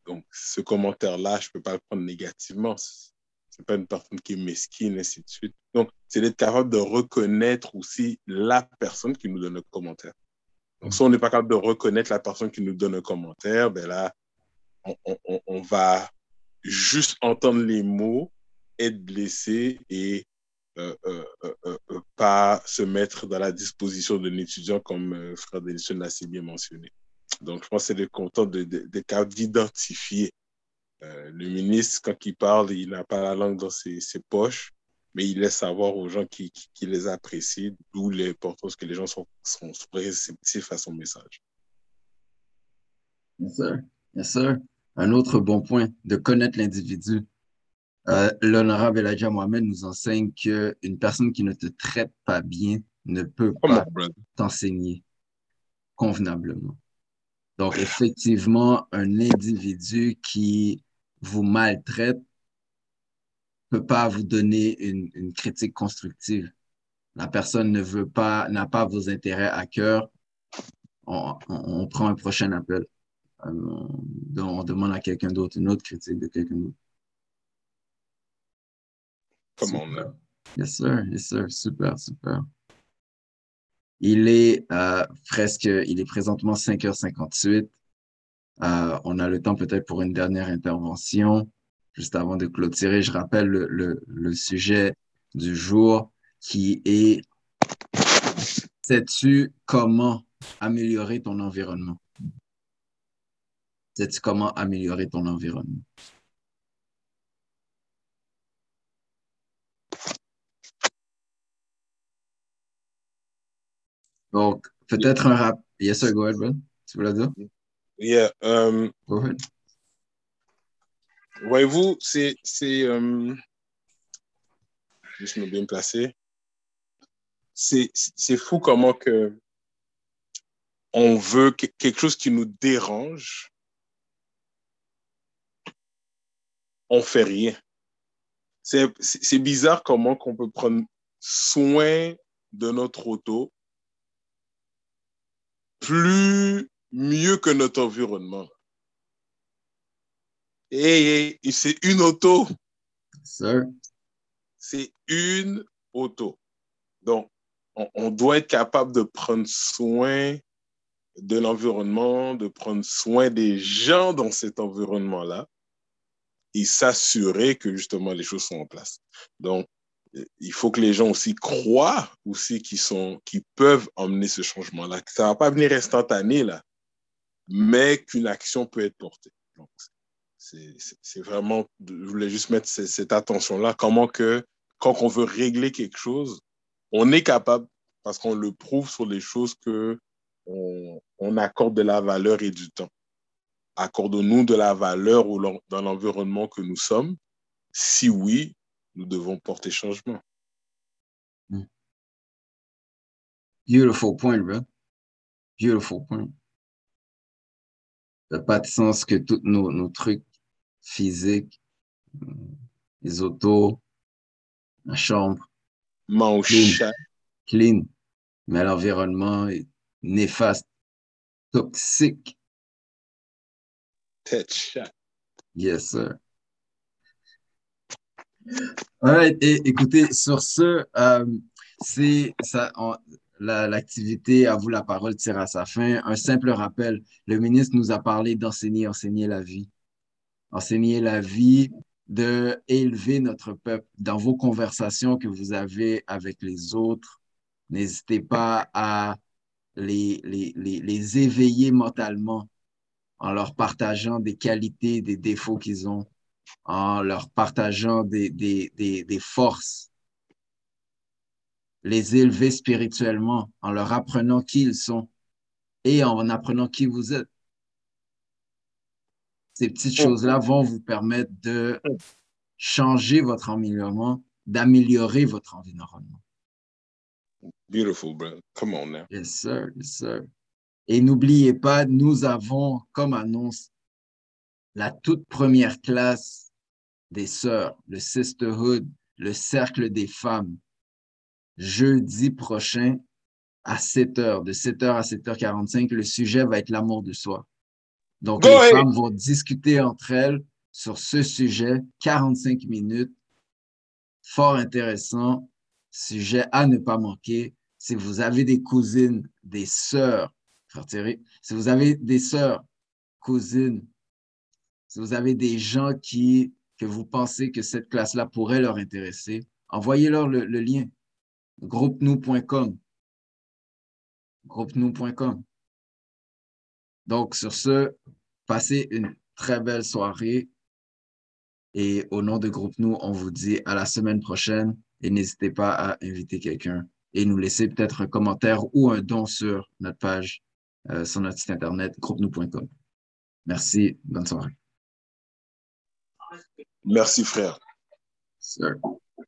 Donc, ce commentaire-là, je ne peux pas le prendre négativement. Ce n'est pas une personne qui est mesquine, ainsi de suite. Donc, c'est d'être capable de reconnaître aussi la personne qui nous donne un commentaire. Donc, si on n'est pas capable de reconnaître la personne qui nous donne un commentaire, ben là, on, va juste entendre les mots, être blessé et euh, euh, euh, euh pas se mettre dans la disposition d'un étudiant, comme Frère Delisson l'a si bien mentionné. Donc, je pense que c'est content de, de, de, de d'identifier. Euh, le ministre, quand il parle, il n'a pas la langue dans ses, ses, poches, mais il laisse savoir aux gens qui, qui, qui les apprécient, d'où l'importance que les gens sont, sont, réceptifs à son message. Yes, sir. Yes, sir. Un autre bon point, de connaître l'individu. Euh, L'honorable Elijah Mohamed nous enseigne qu'une personne qui ne te traite pas bien ne peut pas t'enseigner convenablement. Donc, effectivement, un individu qui vous maltraite ne peut pas vous donner une, une, critique constructive. La personne ne veut pas, n'a pas vos intérêts à cœur. On, on, on prend un prochain appel. Euh, on demande à quelqu'un d'autre une autre critique de quelqu'un d'autre. Come on, man. Yes, sir. Yes, sir. Super, super. Il est euh, presque, il est présentement 5h58. Euh, on a le temps peut-être pour une dernière intervention. Juste avant de clôturer, je rappelle le, le, le sujet du jour qui est Sais-tu comment améliorer ton environnement? Sais-tu comment améliorer ton environnement? Donc, peut-être un rap. Yes, sir, go ahead, bro. Tu veux le dire? Yeah. Um, go ahead. Voyez-vous, c'est. c'est um, juste me bien placer. C'est fou comment que on veut que, quelque chose qui nous dérange, on fait rien. C'est bizarre comment qu'on peut prendre soin de notre auto plus mieux que notre environnement. Et, et c'est une auto. C'est une auto. Donc, on, on, doit être capable de prendre soin de l'environnement, de prendre soin des gens dans cet environnement-là et s'assurer que justement les choses sont en place. Donc, il faut que les gens aussi croient aussi qu'ils sont, peuvent emmener ce changement-là. Ça va pas venir instantané, là, mais qu'une action peut être portée. C'est vraiment, je voulais juste mettre cette attention-là, comment que, quand on veut régler quelque chose, on est capable, parce qu'on le prouve sur les choses que on, on accorde de la valeur et du temps. Accordons-nous de la valeur dans l'environnement que nous sommes. Si oui, nous devons porter changement. Hmm. Beautiful point, bro. Beautiful point. Ça n'a pas de sens que tous nos, nos trucs physiques, euh, les autos, la chambre, clean, clean, mais l'environnement est néfaste, toxique. Tête. Yes, sir. Ouais, et, écoutez, sur ce, euh, L'activité à vous la parole tire à sa fin. Un simple rappel, le ministre nous a parlé d'enseigner, enseigner la vie. Enseigner la vie, de élever notre peuple. Dans vos conversations que vous avez avec les autres, n'hésitez pas à les, les éveiller mentalement en leur partageant des qualités, des défauts qu'ils ont, en leur partageant des, des, des, des forces les élever spirituellement en leur apprenant qui ils sont et en apprenant qui vous êtes. Ces petites choses-là vont vous permettre de changer votre environnement, d'améliorer votre environnement. Beautiful, bro. Come on now. Yes, sir. Yes, sir. Et n'oubliez pas, nous avons comme annonce la toute première classe des sœurs, le Sisterhood, le Cercle des femmes, jeudi prochain à 7 heures, de 7 heures à 7h45. Le sujet va être l'amour de soi. Donc, Go les ahead. femmes vont discuter entre elles sur ce sujet, 45 minutes. Fort intéressant, sujet à ne pas manquer. Si vous avez des cousines, des sœurs, si vous avez des sœurs, cousines, si vous avez des gens qui, que vous pensez que cette classe-là pourrait leur intéresser, envoyez-leur le, lien. Groupe-nous.com. Groupe-nous.com. Donc, sur ce, passez une très belle soirée. Et au nom de Groupe Nous, on vous dit à la semaine prochaine et n'hésitez pas à inviter quelqu'un et nous laisser peut-être un commentaire ou un don sur notre page, euh, sur notre site internet, groupe-nous.com. Merci, bonne soirée. Merci, frère.